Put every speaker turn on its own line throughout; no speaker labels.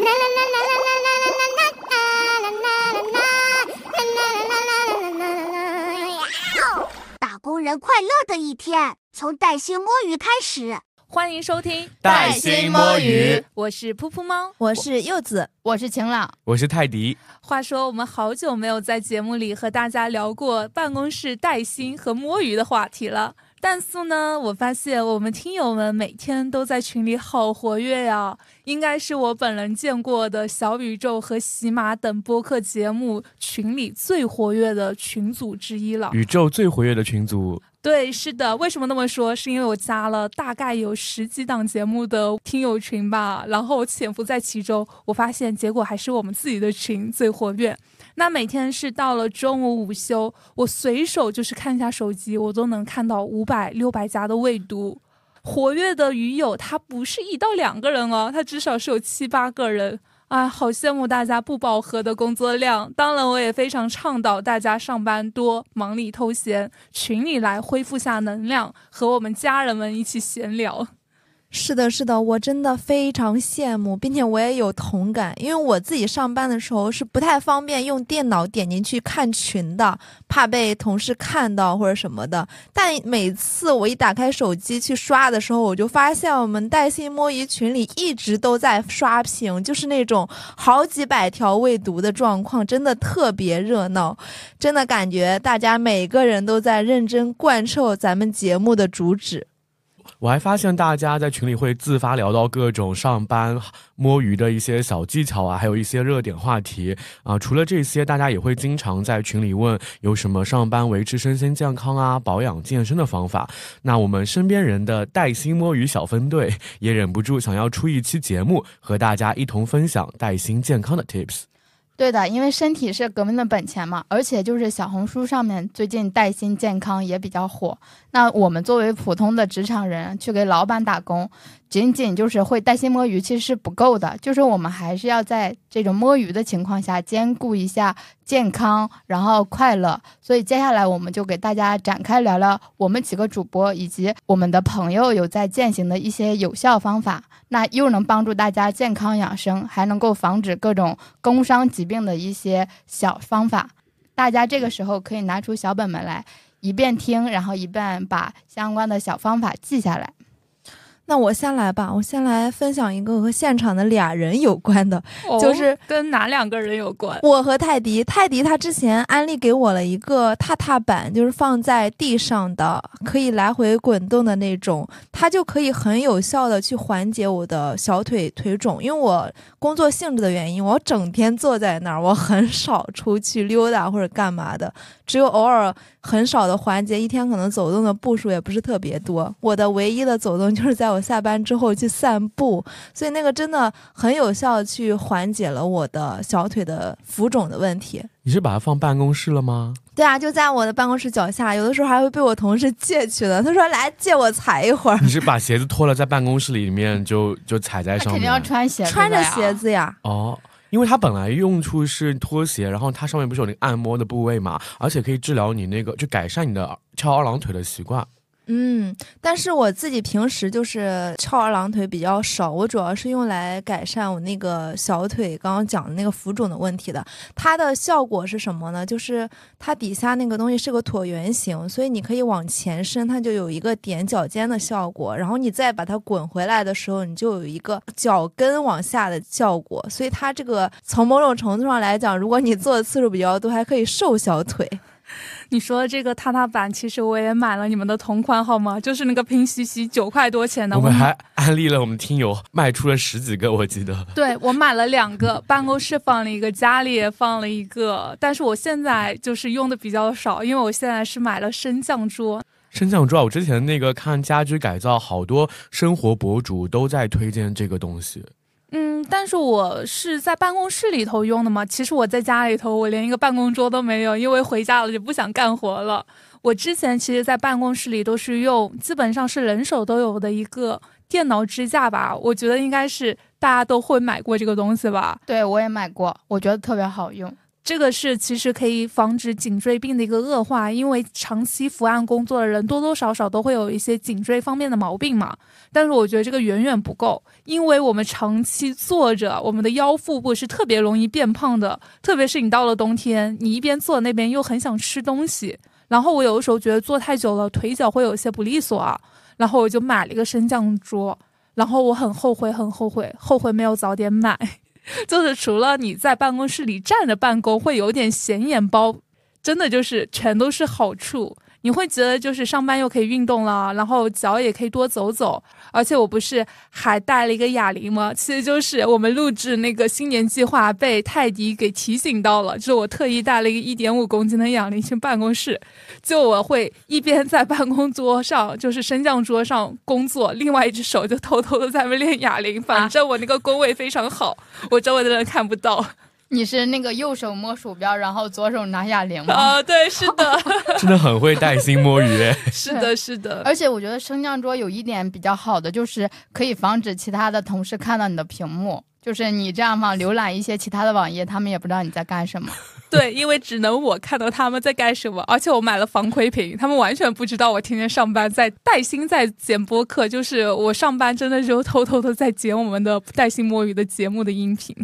打工人快乐的一天，从带薪摸鱼开始。
欢迎收听
带薪摸鱼，
我是噗噗猫，
我是柚子，
我是晴朗，
我是泰迪。
话说，我们好久没有在节目里和大家聊过办公室带薪和摸鱼的话题了。但是呢，我发现我们听友们每天都在群里好活跃呀，应该是我本人见过的小宇宙和喜马等播客节目群里最活跃的群组之一了。
宇宙最活跃的群组。
对，是的。为什么那么说？是因为我加了大概有十几档节目的听友群吧，然后潜伏在其中，我发现结果还是我们自己的群最活跃。那每天是到了中午午休，我随手就是看一下手机，我都能看到五百、六百加的未读。活跃的鱼友，他不是一到两个人哦，他至少是有七八个人。啊，好羡慕大家不饱和的工作量。当然，我也非常倡导大家上班多，忙里偷闲，群里来恢复下能量，和我们家人们一起闲聊。
是的，是的，我真的非常羡慕，并且我也有同感，因为我自己上班的时候是不太方便用电脑点进去看群的，怕被同事看到或者什么的。但每次我一打开手机去刷的时候，我就发现我们带薪摸鱼群里一直都在刷屏，就是那种好几百条未读的状况，真的特别热闹，真的感觉大家每个人都在认真贯彻咱们节目的主旨。
我还发现大家在群里会自发聊到各种上班摸鱼的一些小技巧啊，还有一些热点话题啊。除了这些，大家也会经常在群里问有什么上班维持身心健康啊、保养健身的方法。那我们身边人的带薪摸鱼小分队也忍不住想要出一期节目，和大家一同分享带薪健康的 tips。
对的，因为身体是革命的本钱嘛，而且就是小红书上面最近带薪健康也比较火。那我们作为普通的职场人去给老板打工。仅仅就是会带薪摸鱼，其实是不够的。就是我们还是要在这种摸鱼的情况下，兼顾一下健康，然后快乐。所以接下来我们就给大家展开聊聊我们几个主播以及我们的朋友有在践行的一些有效方法，那又能帮助大家健康养生，还能够防止各种工伤疾病的一些小方法。大家这个时候可以拿出小本本来，一边听，然后一边把相关的小方法记下来。
那我先来吧，我先来分享一个和现场的俩人有关的，就是
跟哪两个人有关？
我和泰迪，泰迪他之前安利给我了一个踏踏板，就是放在地上的，可以来回滚动的那种，它就可以很有效的去缓解我的小腿腿肿，因为我工作性质的原因，我整天坐在那儿，我很少出去溜达或者干嘛的，只有偶尔很少的环节，一天可能走动的步数也不是特别多，我的唯一的走动就是在我。下班之后去散步，所以那个真的很有效，去缓解了我的小腿的浮肿的问题。
你是把它放办公室了吗？
对啊，就在我的办公室脚下，有的时候还会被我同事借去的。他说：“来借我踩一会儿。”
你是把鞋子脱了，在办公室里面就就踩在上面？肯
定要穿鞋，
穿着鞋子呀。
哦，因为它本来用处是拖鞋，然后它上面不是有那个按摩的部位嘛，而且可以治疗你那个，就改善你的翘二郎腿的习惯。
嗯，但是我自己平时就是翘二郎腿比较少，我主要是用来改善我那个小腿刚刚讲的那个浮肿的问题的。它的效果是什么呢？就是它底下那个东西是个椭圆形，所以你可以往前伸，它就有一个踮脚尖的效果。然后你再把它滚回来的时候，你就有一个脚跟往下的效果。所以它这个从某种程度上来讲，如果你做的次数比较多，还可以瘦小腿。
你说这个踏踏板，其实我也买了你们的同款，好吗？就是那个拼夕夕九块多钱的。
我们还安利了我们听友，卖出了十几个，我记得。
对，我买了两个，办公室放了一个，家里也放了一个。但是我现在就是用的比较少，因为我现在是买了升降桌。
升降桌，我之前那个看家居改造，好多生活博主都在推荐这个东西。
嗯，但是我是在办公室里头用的嘛。其实我在家里头，我连一个办公桌都没有，因为回家了就不想干活了。我之前其实，在办公室里都是用，基本上是人手都有的一个电脑支架吧。我觉得应该是大家都会买过这个东西吧。
对，我也买过，我觉得特别好用。
这个是其实可以防止颈椎病的一个恶化，因为长期伏案工作的人多多少少都会有一些颈椎方面的毛病嘛。但是我觉得这个远远不够，因为我们长期坐着，我们的腰腹部是特别容易变胖的，特别是你到了冬天，你一边坐那边又很想吃东西。然后我有的时候觉得坐太久了，腿脚会有些不利索啊，然后我就买了一个升降桌，然后我很后悔，很后悔，后悔没有早点买。就是除了你在办公室里站着办公会有点显眼包，真的就是全都是好处。你会觉得就是上班又可以运动了，然后脚也可以多走走，而且我不是还带了一个哑铃吗？其实就是我们录制那个新年计划被泰迪给提醒到了，就是我特意带了一个一点五公斤的哑铃去办公室，就我会一边在办公桌上就是升降桌上工作，另外一只手就偷偷的在那练哑铃，反正我那个工位非常好，我周围的人看不到。
你是那个右手摸鼠标，然后左手拿哑铃吗？
啊，对，是的，
真的很会带薪摸鱼。
是的，是的。
而且我觉得升降桌有一点比较好的，就是可以防止其他的同事看到你的屏幕。就是你这样嘛，浏览一些其他的网页，他们也不知道你在干什么。
对，因为只能我看到他们在干什么，而且我买了防窥屏，他们完全不知道我天天上班在带薪在剪播客。就是我上班真的就偷偷的在剪我们的带薪摸鱼的节目的音频。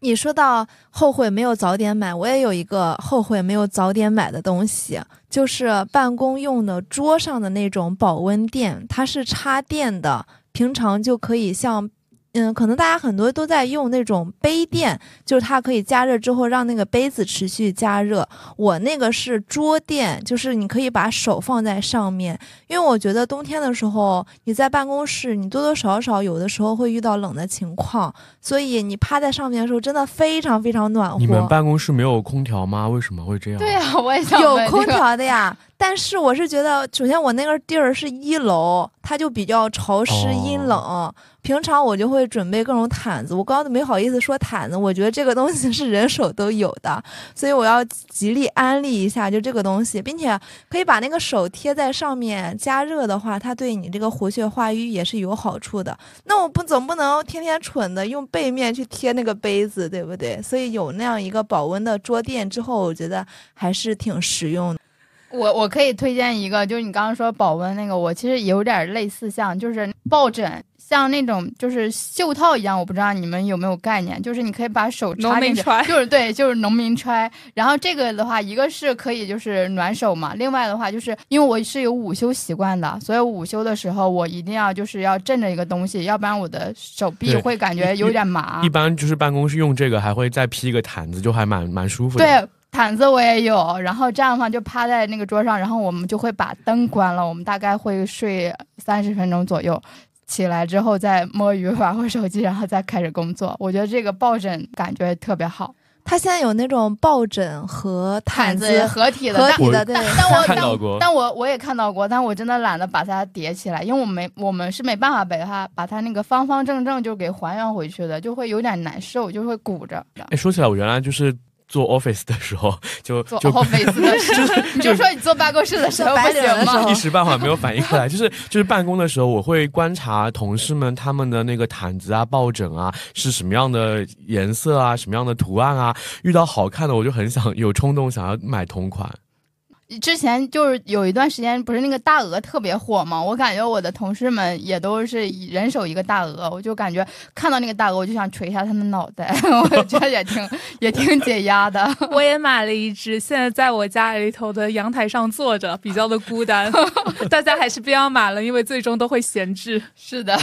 你说到后悔没有早点买，我也有一个后悔没有早点买的东西，就是办公用的桌上的那种保温垫，它是插电的，平常就可以像。嗯，可能大家很多都在用那种杯垫，就是它可以加热之后让那个杯子持续加热。我那个是桌垫，就是你可以把手放在上面，因为我觉得冬天的时候你在办公室，你多多少少有的时候会遇到冷的情况，所以你趴在上面的时候真的非常非常暖和。
你们办公室没有空调吗？为什么会这样？
对呀，我也想
有空调的呀。但是我是觉得，首先我那个地儿是一楼，它就比较潮湿阴冷。平常我就会准备各种毯子，我刚刚都没好意思说毯子，我觉得这个东西是人手都有的，所以我要极力安利一下，就这个东西，并且可以把那个手贴在上面加热的话，它对你这个活血化瘀也是有好处的。那我不总不能天天蠢的用背面去贴那个杯子，对不对？所以有那样一个保温的桌垫之后，我觉得还是挺实用的。
我我可以推荐一个，就是你刚刚说保温那个，我其实有点类似，像就是抱枕，像那种就是袖套一样，我不知道你们有没有概念，就是你可以把手插进去，就是对，就是农民揣。然后这个的话，一个是可以就是暖手嘛，另外的话就是因为我是有午休习惯的，所以午休的时候我一定要就是要枕着一个东西，要不然我的手臂会感觉有点麻。
一般就是办公室用这个，还会再披一个毯子，就还蛮蛮舒服的。
对。毯子我也有，然后这样的话就趴在那个桌上，然后我们就会把灯关了，我们大概会睡三十分钟左右，起来之后再摸鱼 玩会手机，然后再开始工作。我觉得这个抱枕感觉特别好。
它现在有那种抱枕和毯
子合体的，
合体的，对。
但我
看到过，
但我我也看到过，但我真的懒得把它叠起来，因为我没我们是没办法把它把它那个方方正正就给还原回去的，就会有点难受，就会鼓着。
哎，说起来，我原来就是。做 office 的时候就
做 office 的时候，你就说你坐办公室的时候不行吗？
一时半会没有反应过来，就是就是办公的时候，我会观察同事们他们的那个毯子啊、抱枕啊是什么样的颜色啊、什么样的图案啊，遇到好看的我就很想有冲动想要买同款。
之前就是有一段时间，不是那个大鹅特别火吗？我感觉我的同事们也都是人手一个大鹅，我就感觉看到那个大鹅，我就想捶一下他的脑袋，我觉得也挺 也挺解压的。
我也买了一只，现在在我家里头的阳台上坐着，比较的孤单。大家还是不要买了，因为最终都会闲置。
是的。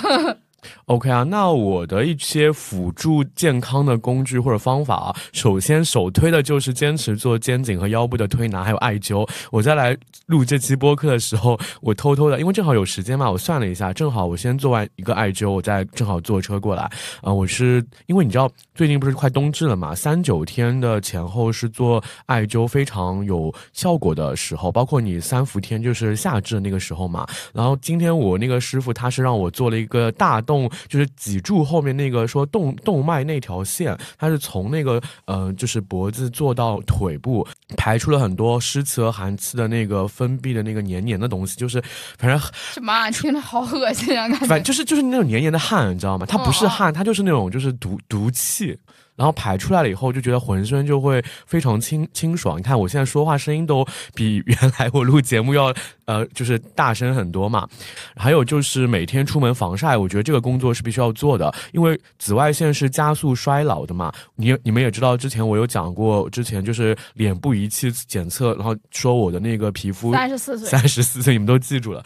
OK 啊，那我的一些辅助健康的工具或者方法啊，首先首推的就是坚持做肩颈和腰部的推拿，还有艾灸。我在来录这期播客的时候，我偷偷的，因为正好有时间嘛，我算了一下，正好我先做完一个艾灸，我再正好坐车过来。啊，我是因为你知道最近不是快冬至了嘛，三九天的前后是做艾灸非常有效果的时候，包括你三伏天就是夏至那个时候嘛。然后今天我那个师傅他是让我做了一个大动。就是脊柱后面那个说动动脉那条线，它是从那个呃，就是脖子做到腿部，排出了很多湿气和寒气的那个分泌的那个黏黏的东西，就是反正
什么听着好恶心啊！
反正就是就是那种黏黏的汗，你知道吗？它不是汗，它就是那种就是毒毒气。然后排出来了以后就觉得浑身就会非常清清爽。你看我现在说话声音都比原来我录节目要呃就是大声很多嘛。还有就是每天出门防晒，我觉得这个工作是必须要做的，因为紫外线是加速衰老的嘛。你你们也知道，之前我有讲过，之前就是脸部仪器检测，然后说我的那个皮肤
三十四岁，
三十四岁，你们都记住了。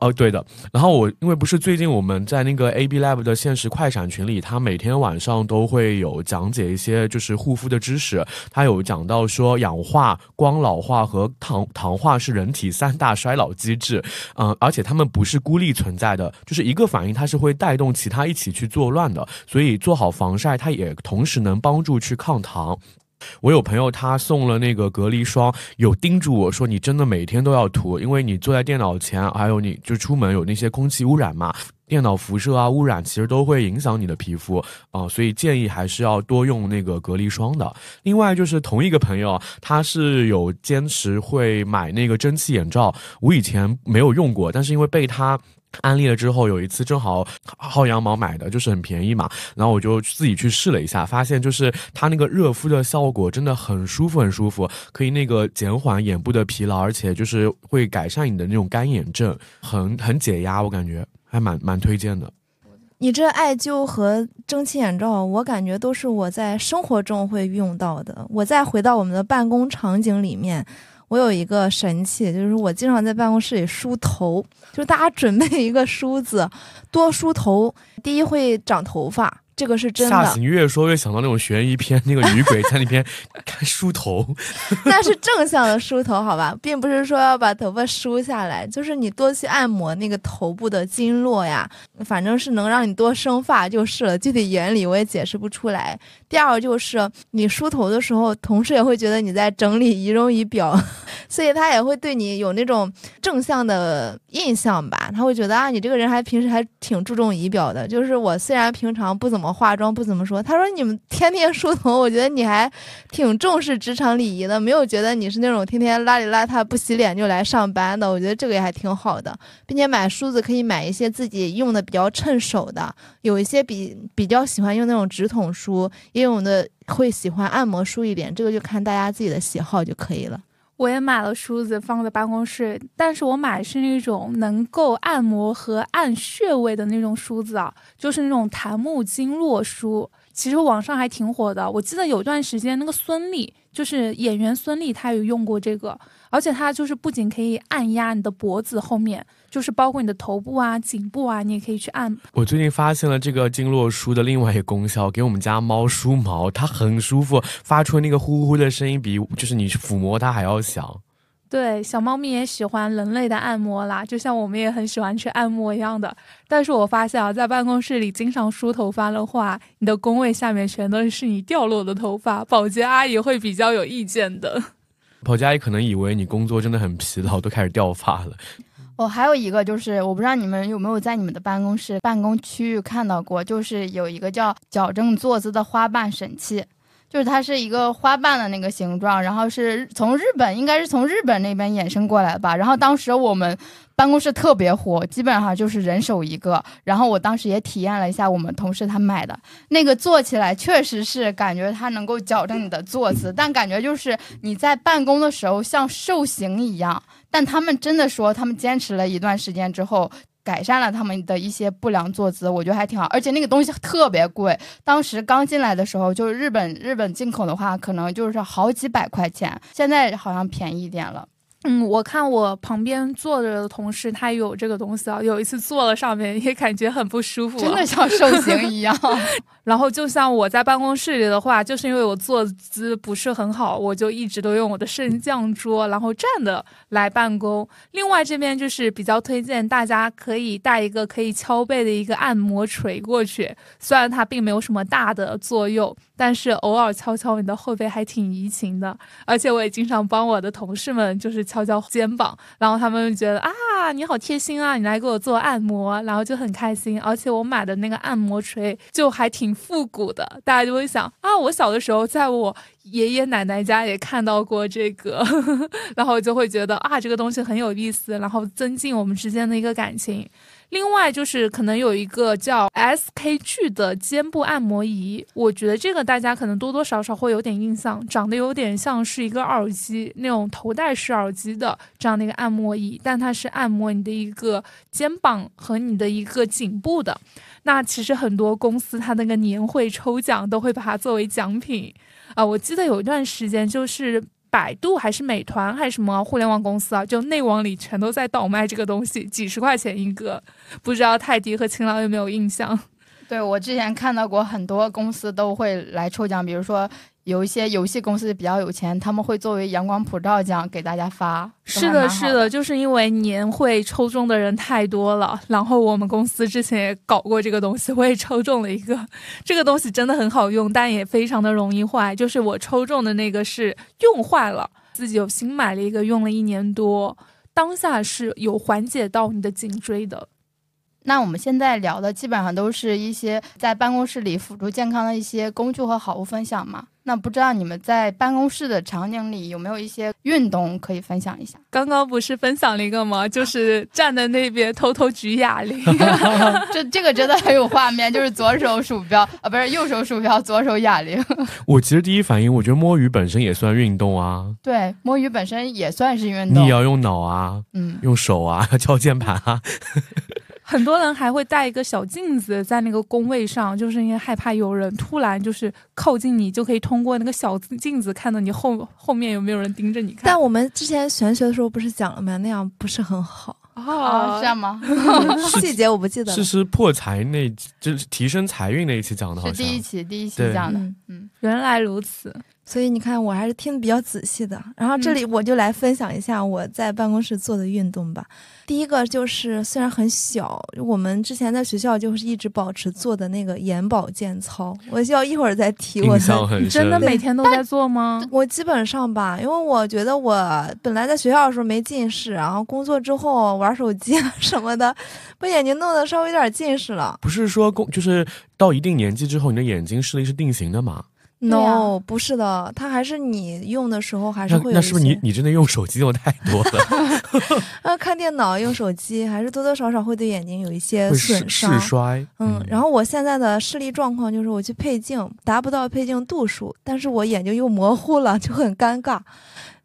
哦，对的。然后我因为不是最近我们在那个 AB Lab 的现实快闪群里，他每天晚上都会有讲解一些就是护肤的知识。他有讲到说氧化、光老化和糖糖化是人体三大衰老机制。嗯，而且他们不是孤立存在的，就是一个反应它是会带动其他一起去作乱的。所以做好防晒，它也同时能帮助去抗糖。我有朋友他送了那个隔离霜，有叮嘱我说你真的每天都要涂，因为你坐在电脑前，还有你就出门有那些空气污染嘛，电脑辐射啊污染其实都会影响你的皮肤啊，所以建议还是要多用那个隔离霜的。另外就是同一个朋友，他是有坚持会买那个蒸汽眼罩，我以前没有用过，但是因为被他。安利了之后，有一次正好薅羊毛买的，就是很便宜嘛，然后我就自己去试了一下，发现就是它那个热敷的效果真的很舒服，很舒服，可以那个减缓眼部的疲劳，而且就是会改善你的那种干眼症，很很解压，我感觉还蛮蛮推荐的。
你这艾灸和蒸汽眼罩，我感觉都是我在生活中会用到的。我再回到我们的办公场景里面。我有一个神器，就是我经常在办公室里梳头，就是大家准备一个梳子，多梳头，第一会长头发。这个是真的，
吓死你！越说越想到那种悬疑片，那个女鬼在那边看梳头。
那是正向的梳头，好吧，并不是说要把头发梳下来，就是你多去按摩那个头部的经络呀，反正是能让你多生发就是了。具体原理我也解释不出来。第二就是你梳头的时候，同事也会觉得你在整理仪容仪表，所以他也会对你有那种正向的印象吧。他会觉得啊，你这个人还平时还挺注重仪表的。就是我虽然平常不怎么。化妆不怎么说，他说你们天天梳头，我觉得你还挺重视职场礼仪的，没有觉得你是那种天天邋里邋遢不洗脸就来上班的。我觉得这个也还挺好的，并且买梳子可以买一些自己用的比较趁手的，有一些比比较喜欢用那种直筒梳，也有的会喜欢按摩梳一点，这个就看大家自己的喜好就可以了。
我也买了梳子放在办公室，但是我买的是那种能够按摩和按穴位的那种梳子啊，就是那种檀木经络梳。其实网上还挺火的，我记得有段时间那个孙俪，就是演员孙俪，她有用过这个，而且它就是不仅可以按压你的脖子后面。就是包括你的头部啊、颈部啊，你也可以去按。
我最近发现了这个经络梳的另外一个功效，给我们家猫梳毛，它很舒服，发出那个呼呼的声音，比就是你抚摸它还要响。
对，小猫咪也喜欢人类的按摩啦，就像我们也很喜欢去按摩一样的。但是我发现啊，在办公室里经常梳头发的话，你的工位下面全都是你掉落的头发，保洁阿姨会比较有意见的。
保洁阿姨可能以为你工作真的很疲劳，都开始掉发了。
哦，还有一个就是，我不知道你们有没有在你们的办公室办公区域看到过，就是有一个叫矫正坐姿的花瓣神器，就是它是一个花瓣的那个形状，然后是从日本，应该是从日本那边衍生过来的吧。然后当时我们办公室特别火，基本上就是人手一个。然后我当时也体验了一下，我们同事他买的那个坐起来，确实是感觉它能够矫正你的坐姿，但感觉就是你在办公的时候像受刑一样。但他们真的说，他们坚持了一段时间之后，改善了他们的一些不良坐姿，我觉得还挺好。而且那个东西特别贵，当时刚进来的时候，就是日本日本进口的话，可能就是好几百块钱，现在好像便宜一点了。
嗯，我看我旁边坐着的同事，他有这个东西啊，有一次坐了上面，也感觉很不舒服，
真的像受刑一样。
然后就像我在办公室里的话，就是因为我坐姿不是很好，我就一直都用我的升降桌，然后站的来办公。另外这边就是比较推荐大家可以带一个可以敲背的一个按摩锤过去，虽然它并没有什么大的作用，但是偶尔敲敲你的后背还挺怡情的。而且我也经常帮我的同事们就是。敲敲肩膀，然后他们觉得啊，你好贴心啊，你来给我做按摩，然后就很开心。而且我买的那个按摩锤就还挺复古的，大家就会想啊，我小的时候在我爷爷奶奶家也看到过这个，然后就会觉得啊，这个东西很有意思，然后增进我们之间的一个感情。另外就是可能有一个叫 SKG 的肩部按摩仪，我觉得这个大家可能多多少少会有点印象，长得有点像是一个耳机那种头戴式耳机的这样的一个按摩仪，但它是按摩你的一个肩膀和你的一个颈部的。那其实很多公司它那个年会抽奖都会把它作为奖品啊，我记得有一段时间就是。百度还是美团还是什么互联网公司啊？就内网里全都在倒卖这个东西，几十块钱一个。不知道泰迪和勤劳有没有印象？
对我之前看到过很多公司都会来抽奖，比如说。有一些游戏公司比较有钱，他们会作为阳光普照奖给大家发。
是的，是的，就是因为年会抽中的人太多了，然后我们公司之前也搞过这个东西，我也抽中了一个。这个东西真的很好用，但也非常的容易坏。就是我抽中的那个是用坏了，自己又新买了一个，用了一年多，当下是有缓解到你的颈椎的。
那我们现在聊的基本上都是一些在办公室里辅助健康的一些工具和好物分享嘛。那不知道你们在办公室的场景里有没有一些运动可以分享一下？
刚刚不是分享了一个吗？就是站在那边偷偷举哑铃，
这这个真的很有画面，就是左手鼠标啊，不是右手鼠标，左手哑铃。
我其实第一反应，我觉得摸鱼本身也算运动啊。
对，摸鱼本身也算是运动。
你也要用脑啊，嗯，用手啊，敲键盘啊。
很多人还会带一个小镜子在那个工位上，就是因为害怕有人突然就是靠近你，就可以通过那个小镜子看到你后后面有没有人盯着你看。
但我们之前玄学的时候不是讲了吗？那样不是很好
哦，这样吗？
细节我不记得了。
是是破财那，就是提升财运那一期讲的，好像
是第一期第一期讲的。
嗯，原来如此。
所以你看，我还是听的比较仔细的。然后这里我就来分享一下我在办公室做的运动吧。第一个就是虽然很小，我们之前在学校就是一直保持做的那个眼保健操。我需要一会儿再提。我
你
真的每天都在做吗？
我基本上吧，因为我觉得我本来在学校的时候没近视，然后工作之后玩手机啊什么的，把眼睛弄得稍微有点近视了。
不是说工就是到一定年纪之后，你的眼睛视力是定型的吗
？no，不是的，它还是你用的时候还是会。
那是不是你你真的用手机用太多了？
呃，看电脑用手机还是多多少少会对眼睛有一些损伤。
视衰。
嗯，然后我现在的视力状况就是我去配镜达不到配镜度数，但是我眼睛又模糊了，就很尴尬。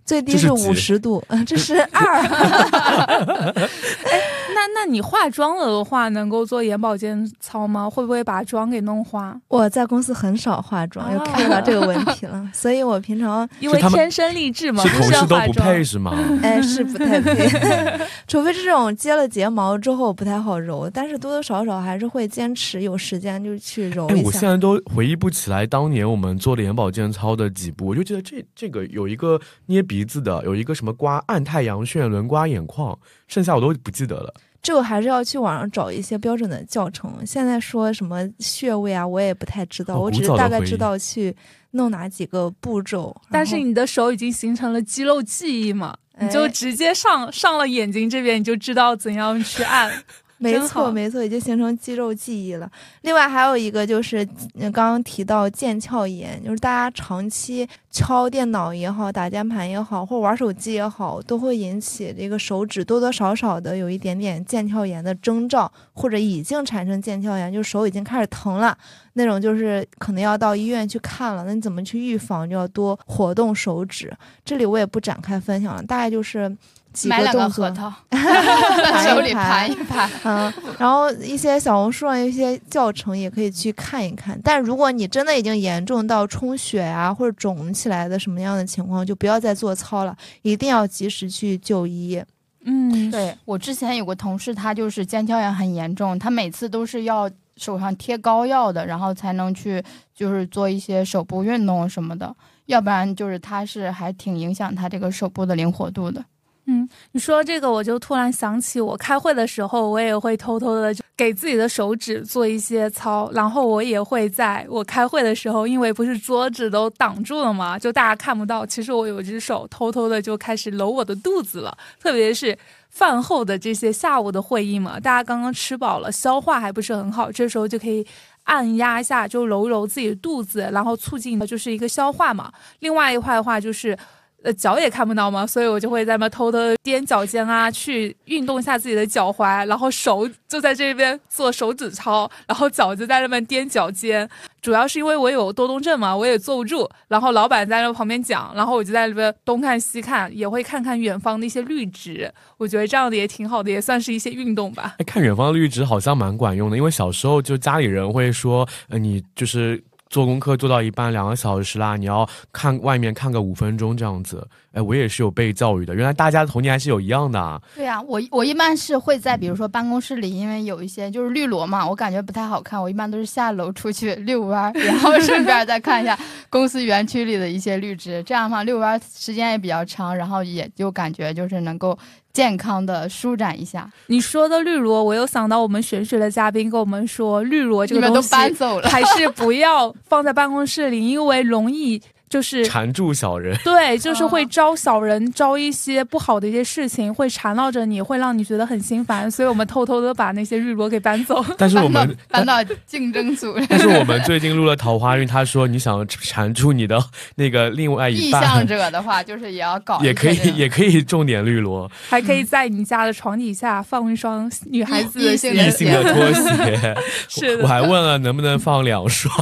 最低是五十度，嗯，这是二。
那那你化妆了的话，能够做眼保健操吗？会不会把妆给弄花？
我在公司很少化妆，又看到这个问 题了，所以我平常
因为天生丽质嘛，
同事都不配是吗？
哎，是不太配，除非这种接了睫毛之后不太好揉，但是多多少少还是会坚持有时间就去揉一
下。我现在都回忆不起来当年我们做的眼保健操的几步，我就记得这这个有一个捏鼻。鼻子的有一个什么刮按太阳穴轮刮眼眶，剩下我都不记得了。
这个还是要去网上找一些标准的教程。现在说什么穴位啊，我也不太知道，我只是大概知道去弄哪几个步骤。
但是你的手已经形成了肌肉记忆嘛，你就直接上上了眼睛这边，你就知道怎样去按。
没错，没错，已经形成肌肉记忆了。另外还有一个就是，刚刚提到腱鞘炎，就是大家长期敲电脑也好，打键盘也好，或玩手机也好，都会引起这个手指多多少少的有一点点腱鞘炎的征兆，或者已经产生腱鞘炎，就手已经开始疼了，那种就是可能要到医院去看了。那你怎么去预防？就要多活动手指。这里我也不展开分享了，大概就是。
买两个核桃，手里盘一盘。
嗯，然后一些小红书上一些教程也可以去看一看。但如果你真的已经严重到充血啊或者肿起来的什么样的情况，就不要再做操了，一定要及时去就医。
嗯，对我之前有个同事，他就是腱鞘炎很严重，他每次都是要手上贴膏药的，然后才能去就是做一些手部运动什么的，要不然就是他是还挺影响他这个手部的灵活度的。
嗯，你说这个，我就突然想起，我开会的时候，我也会偷偷的给自己的手指做一些操，然后我也会在我开会的时候，因为不是桌子都挡住了嘛，就大家看不到，其实我有只手偷偷的就开始揉我的肚子了，特别是饭后的这些下午的会议嘛，大家刚刚吃饱了，消化还不是很好，这时候就可以。按压一下，就揉揉自己的肚子，然后促进的就是一个消化嘛。另外一块的话就是。呃，脚也看不到嘛，所以我就会在那偷偷踮脚尖啊，去运动一下自己的脚踝，然后手就在这边做手指操，然后脚就在那边踮脚尖。主要是因为我有多动症嘛，我也坐不住。然后老板在那旁边讲，然后我就在那边东看西看，也会看看远方的一些绿植。我觉得这样的也挺好的，也算是一些运动吧。
看远方的绿植好像蛮管用的，因为小时候就家里人会说，呃，你就是。做功课做到一半，两个小时啦，你要看外面看个五分钟这样子。哎，我也是有被教育的，原来大家的童年还是有一样的啊。
对呀、我我一般是会在比如说办公室里，因为有一些就是绿萝嘛，我感觉不太好看，我一般都是下楼出去遛弯，然后顺便再看一下公司园区里的一些绿植，这样的话遛弯时间也比较长，然后也就感觉就是能够健康的舒展一下。
你说的绿萝，我又想到我们玄学的嘉宾跟我们说，绿萝这个东西
搬走了，
还是不要放在办公室里，因为容易就是
缠住小人，
对，就是会
哦
招小人，招一些不好的一些事情，会缠绕着你，会让你觉得很心烦。所以我们偷偷的把那些绿萝给搬走。
但是我们
搬到竞争组，
但是我们最近录了桃花运，他说你想缠住你的那个另外一半
意向，者的话，就是也要搞
也可以也可以种点绿萝，
还可以在你家的床底下放一双女孩子的
异性
鞋
异性的拖鞋。
是的
我还问了能不能放两双，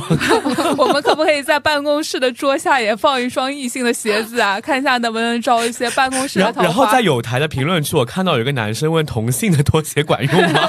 我们可不可以在办公室的桌下也放一双异性的鞋子啊？看一下能不能招一些办公室的桃花。
然后在有台的评论区，我看到有一个男生问同性的拖鞋管用吗？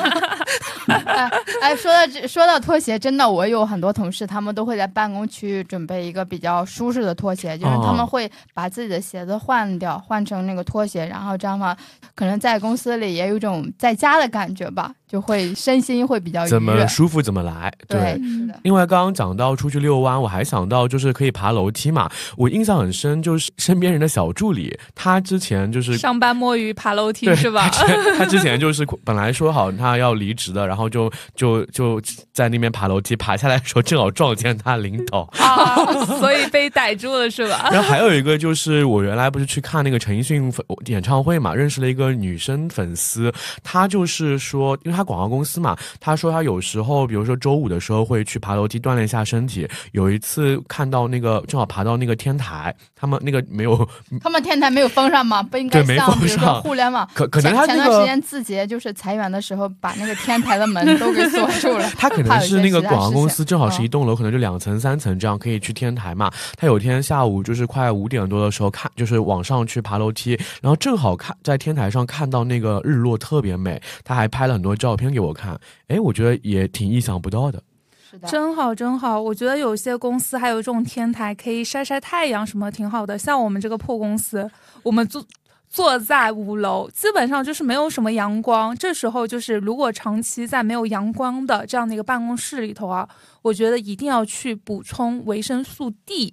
哎 哎，说到这，说到拖鞋，真的，我有很多同事，他们都会在办公区准备一个比较舒适的拖鞋，就是他
哦
们会把自己的鞋子换掉，换成那个拖鞋，然后这样的话，可能在公司里也有一种在家的感觉吧，就会身心会比较愉
怎么。舒服怎么来，
对，是的。
另外，刚刚讲到出去遛弯，我还想到就是可以爬楼梯嘛。我印象很深，就是身边人的小助理，他之前就是
上班摸鱼爬楼梯是吧？
他之前就是本来说好他要离职的，然后就就就在那边爬楼梯，爬下来的时候正好撞见他领导。
啊，所以被逮住了是吧？
然后还有一个就是我原来不是去看那个陈奕迅粉演唱会嘛，认识了一个女生粉丝，她就是说，因为她广告公司嘛，他说他有时候，比如说周五的时候会去爬楼梯锻炼一下身体。有一次看到那个正好爬到那个天台，他们那个没有，
他们天台没有封上吗？不应该
对没
像比如说
封上
互联网。
可可能他那个。
前段时间字节就是裁员的时候，把那个天台的门都给锁住了
他可能是那个广告公司，正好是一
嗯
栋楼，可能就两层、三层这样，可以去天台嘛。他有天下午就是快五点多的时候看，就是往上去爬楼梯，然后正好看在天台上看到那个日落特别美，他还拍了很多照片给我看。哎，我觉得也挺意想不到的。
是的，
真好，真好！我觉得有些公司还有这种天台，可以晒晒太阳，什么挺好的。像我们这个破公司，我们坐坐在五楼，基本上就是没有什么阳光。这时候就是，如果长期在没有阳光的这样的一个办公室里头啊，我觉得一定要去补充维生素 D。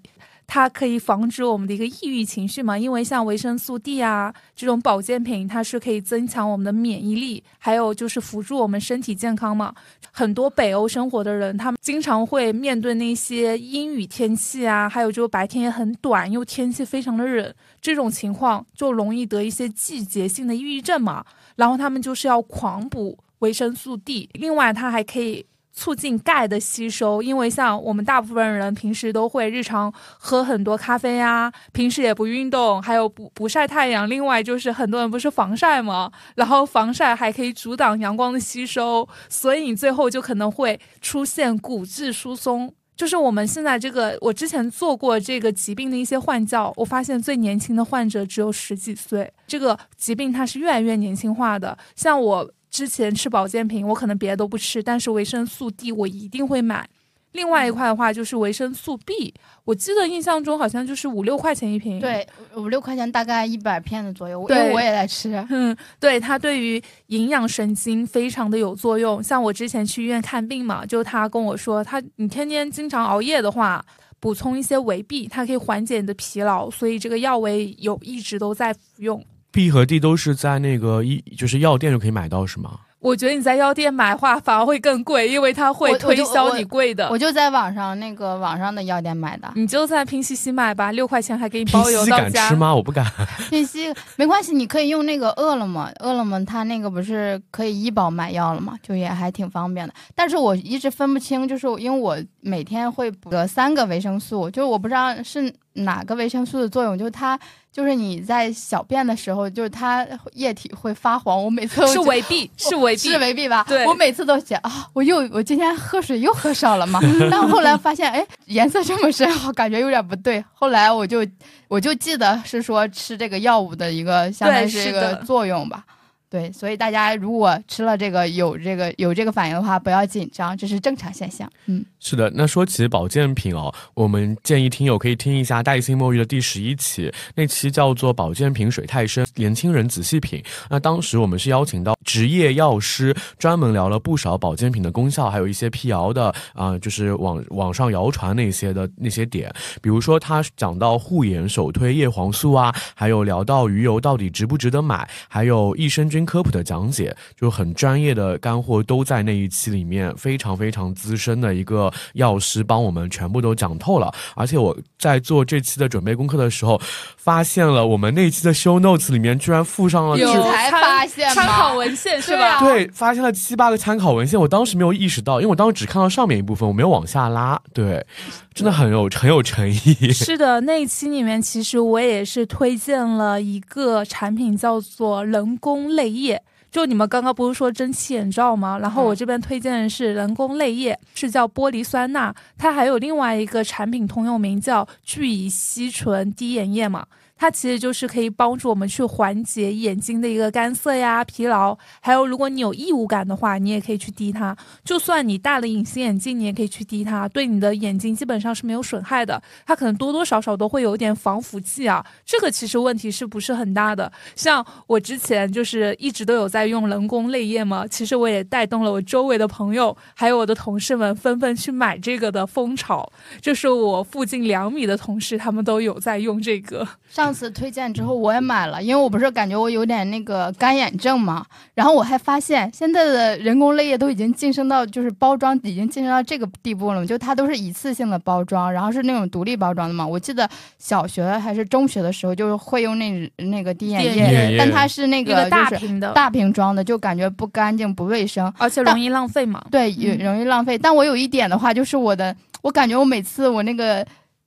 它可以防止我们的一个抑郁情绪嘛，因为像维生素 D 啊这种保健品，它是可以增强我们的免疫力，还有就是辅助我们身体健康嘛。很多北欧生活的人，他们经常会面对那些阴雨天气啊，还有就白天也很短，又天气非常的冷，这种情况就容易得一些季节性的抑郁症嘛。然后他们就是要狂补维生素 D，另外它还可以。促进钙的吸收，因为像我们大部分人平时都会日常喝很多咖啡啊，平时也不运动，还有不不晒太阳。另外就是很多人不是防晒吗？然后防晒还可以阻挡阳光的吸收，所以你最后就可能会出现骨质疏松。就是我们现在这个，我之前做过这个疾病的一些患教，我发现最年轻的患者只有十几岁，这个疾病它是越来越年轻化的。像我之前吃保健品，我可能别的都不吃，但是维生素 D 我一定会买。另外一块的话就是维生素 B，我记得印象中好像就是五六块钱一瓶。
对，五六块钱大概一百片的左右，因
对
为我也在吃。
嗯，对，它对于营养神经非常的有作用。像我之前去医院看病嘛，就他跟我说，他你天天经常熬夜的话，补充一些维 B，它可以缓解你的疲劳，所以这个药我也有一直都在服用。
B 和 D 都是在那个一就是药店就可以买到是吗？
我觉得你在药店买的话反而会更贵，因为它会推销你贵的
我。就在网上那个网上的药店买的，
你就在拼夕夕买吧，六块钱还给你包邮
夕
到家
敢吃。吗？我不敢。
拼夕没关系，你可以用那个饿了么，饿了么它那个不是可以医保买药了吗？就也还挺方便的。但是我一直分不清，就是因为我每天会补个三个维生素，就是我不知道是哪个维生素的作用，就是它就是你在小便的时候，就是它液体会发黄。我每次都
是维 B，是维 B，
是维 B 吧？
对
我每次都想啊，我又我今天喝水又喝少了嘛。但后来发现，哎，颜色这么深，好感觉有点不对。后来我就我就记得是说吃这个药物的一个相当于是一个作用吧。对，对所以大家如果吃了这个有这个有这个反应的话，不要紧张，这是正常现象。嗯，
是的，那说起保健品哦，我们建议听友可以听一下黛心墨鱼的第十一期，那期叫做“保健品水太深，年轻人仔细品”。那当时我们是邀请到职业药师，专门聊了不少保健品的功效，还有一些辟谣的啊、就是网网上谣传那些的那些点，比如说他讲到护眼首推叶黄素啊，还有聊到鱼油到底值不值得买，还有益生菌科普的讲解，就很专业的干货都在那一期里面，非常非常资深的一个药师帮我们全部都讲透了。而且我在做这期的准备功课的时候，发现了我们那期的 show notes 里面居然附上了
有
才发现吗
参考文献是吧？
对，发现了七八个参考文献，我当时没有意识到，因为我当时只看到上面一部分，我没有往下拉。对，真的很有很有诚意。
是的，那一期里面其实我也是推荐了一个产品，叫做人工泪液。就你们刚刚不是说蒸汽眼罩吗？然后我这边推荐的是人工泪液，是叫玻璃酸钠，它还有另外一个产品通用名叫聚乙烯醇滴眼液嘛。它其实就是可以帮助我们去缓解眼睛的一个干涩呀、疲劳，还有如果你有异物感的话，你也可以去滴它。就算你戴了隐形眼镜，你也可以去滴它，对你的眼睛基本上是没有损害的。它可能多多少少都会有点防腐剂啊，这个其实问题是不是很大的？像我之前就是一直都有在用人工泪液嘛，其实我也带动了我周围的朋友，还有我的同事们纷纷去买这个的风潮。就是我附近两米的同事，他们都有在用这个。
上次推荐之后我也买了，因为我不是感觉我有点那个干眼症嘛，然后我还发现现在的人工泪液都已经晋升到就是包装已经晋升到这个地步了，就它都是一次性的包装，然后是那种独立包装的嘛。我记得小学还是中学的时候就是会用那那个滴眼液，但它是那
个大瓶的，
大瓶装的，就感觉不干净不卫生。
而且容易浪费嘛。
对，也
嗯
容易浪费。但我有一点的话，就是我的，我感觉我每次我那个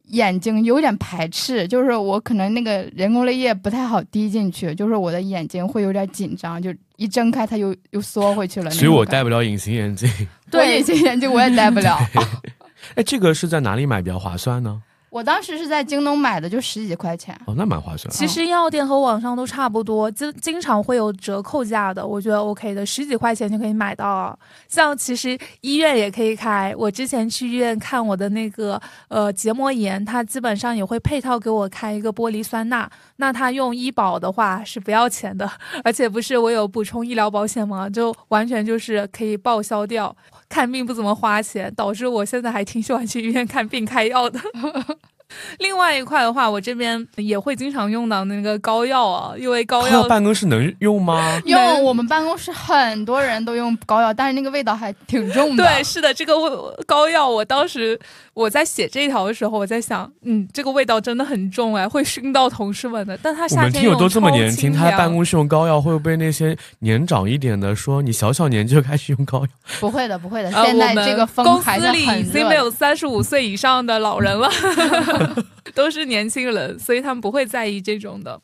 眼睛有点排斥，就是我可能那个人工泪液不太好滴进去，就是我的眼睛会有点紧张，就一睁开它又又缩回去了。
所以我戴
不
不了隐形眼镜。
对隐形眼镜我也戴不了。
哎，这个是在哪里买比较划算呢？
我当时是在京东买的，就十几块钱。
哦，那蛮划算。
其实药店和网上都差不多，经经常会有折扣价的，我觉得 OK 的，十几块钱就可以买到啊。像其实医院也可以开，我之前去医院看我的那个呃结膜炎，它基本上也会配套给我开一个玻璃酸钠。那它用医保的话是不要钱的，而且不是我有补充医疗保险吗？就完全就是可以报销掉。看病不怎么花钱，导致我现在还挺喜欢去医院看病开药的。另外一块的话，我这边也会经常用到那个膏药啊，因为膏
膏
药
药办公室能用吗？
用我们办公室很多人都用膏药，但是那个味道还挺重的。
对，是的，这个味膏药，我当时我在写这一条的时候，我在想，嗯，这个味道真的很重哎，会熏到同事们的。但他
我
夏天我
们听友都这么年轻，他在办公室用膏药，会不会那些年长一点的说你小小年纪就开始用膏药？
不会的，不会的。
呃，
现在这个风
公
还是
司里。已经没有三十五岁以上的老人了，都是年轻人，所以他们不会在意这种的。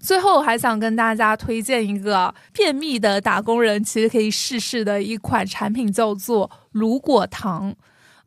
最后还想跟大家推荐一个便秘的打工人其实可以试试的一款产品，叫做乳果糖。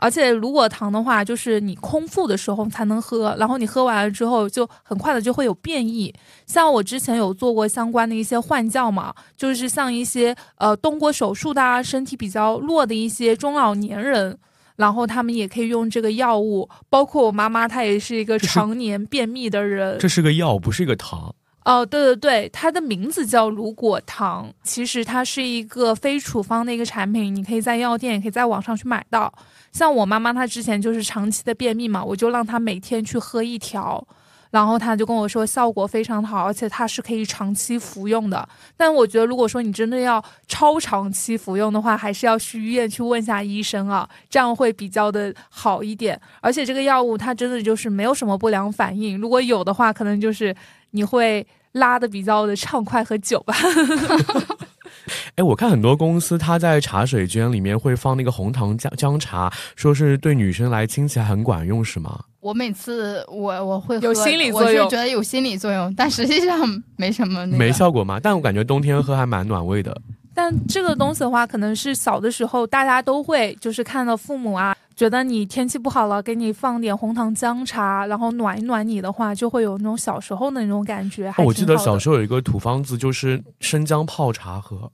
而且乳果糖的话，就是你空腹的时候才能喝，然后你喝完了之后，就很快的就会有变异。像我之前有做过相关的一些换教嘛，就是像一些呃动过手术的啊，身体比较弱的一些中老年人。然后他们也可以用这个药物，包括我妈妈，她也是一个常年便秘的人。
这是个药，不是一个糖。
哦，对对对，它的名字叫乳果糖，其实它是一个非处方的一个产品，你可以在药店，也可以在网上去买到。像我妈妈她之前就是长期的便秘嘛，我就让她每天去喝一条，然后他就跟我说效果非常好，而且它是可以长期服用的。但我觉得如果说你真的要超长期服用的话，还是要去医院去问一下医生啊，这样会比较的好一点。而且这个药物它真的就是没有什么不良反应，如果有的话，可能就是你会拉的比较的畅快和久吧。
哎，我看很多公司它在茶水间里面会放那个红糖姜姜茶，说是对女生来亲起来很管用，是吗？
我每次我我会喝
有心理作用
我是觉得有心理作用，但实际上没什么那个。
没效果吗？但我感觉冬天喝还蛮暖胃的。
但这个东西的话，可能是小的时候大家都会，就是看到父母啊，觉得你天气不好了，给你放点红糖姜茶，然后暖一暖你的话，就会有那种小时候的那种感觉。
哦我记得小时候有一个土方子，就是生姜泡茶喝，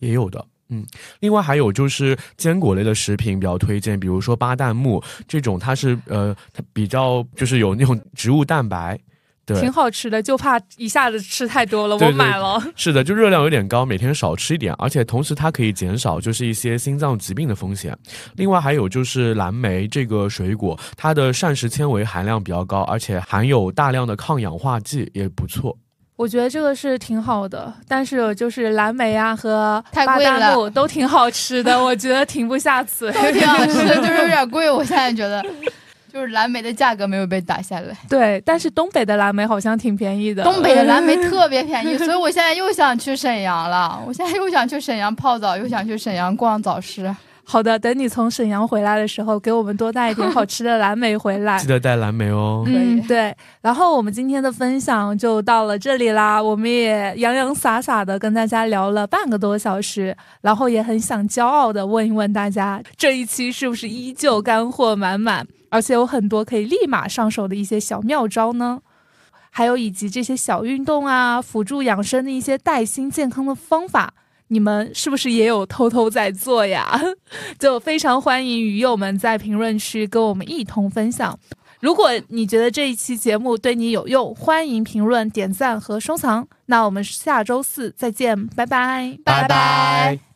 也有的。嗯，另外还有就是坚果类的食品比较推荐，比如说巴旦木这种，它是呃，它比较就是有那种植物蛋白，对
挺，好吃的，就怕一下子吃太多了，我买了。
是的，就热量有点高，每天少吃一点，而且同时它可以减少就是一些心脏疾病的风险。另外还有就是蓝莓这个水果，它的膳食纤维含量比较高，而且含有大量的抗氧化剂，也不错。
我觉得这个是挺好的，但是就是蓝莓啊和巴旦木都挺好吃的，我觉得停不下嘴。
都挺好吃的，就是有点贵。我现在觉得，就是蓝莓的价格没有被打下来。
对，但是东北的蓝莓好像挺便宜的。
东北的蓝莓 特别便宜，所以我现在又想去沈阳了。我现在又想去沈阳泡澡，又想去沈阳逛早市。
好的，等你从沈阳回来的时候，给我们多带一点好吃的蓝莓回来
记。得带蓝莓哦。
嗯，对。然后我们今天的分享就到了这里啦，我们也洋洋洒洒的跟大家聊了半个多小时，然后也很想骄傲的问一问大家，这一期是不是依旧干货满满，而且有很多可以立马上手的一些小妙招呢？还有以及这些小运动啊，辅助养生的一些带薪健康的方法。你们是不是也有偷偷在做呀？就非常欢迎鱼友们在评论区跟我们一同分享。如果你觉得这一期节目对你有用，欢迎评论、点赞和收藏。那我们下周四再见，拜拜，
拜拜。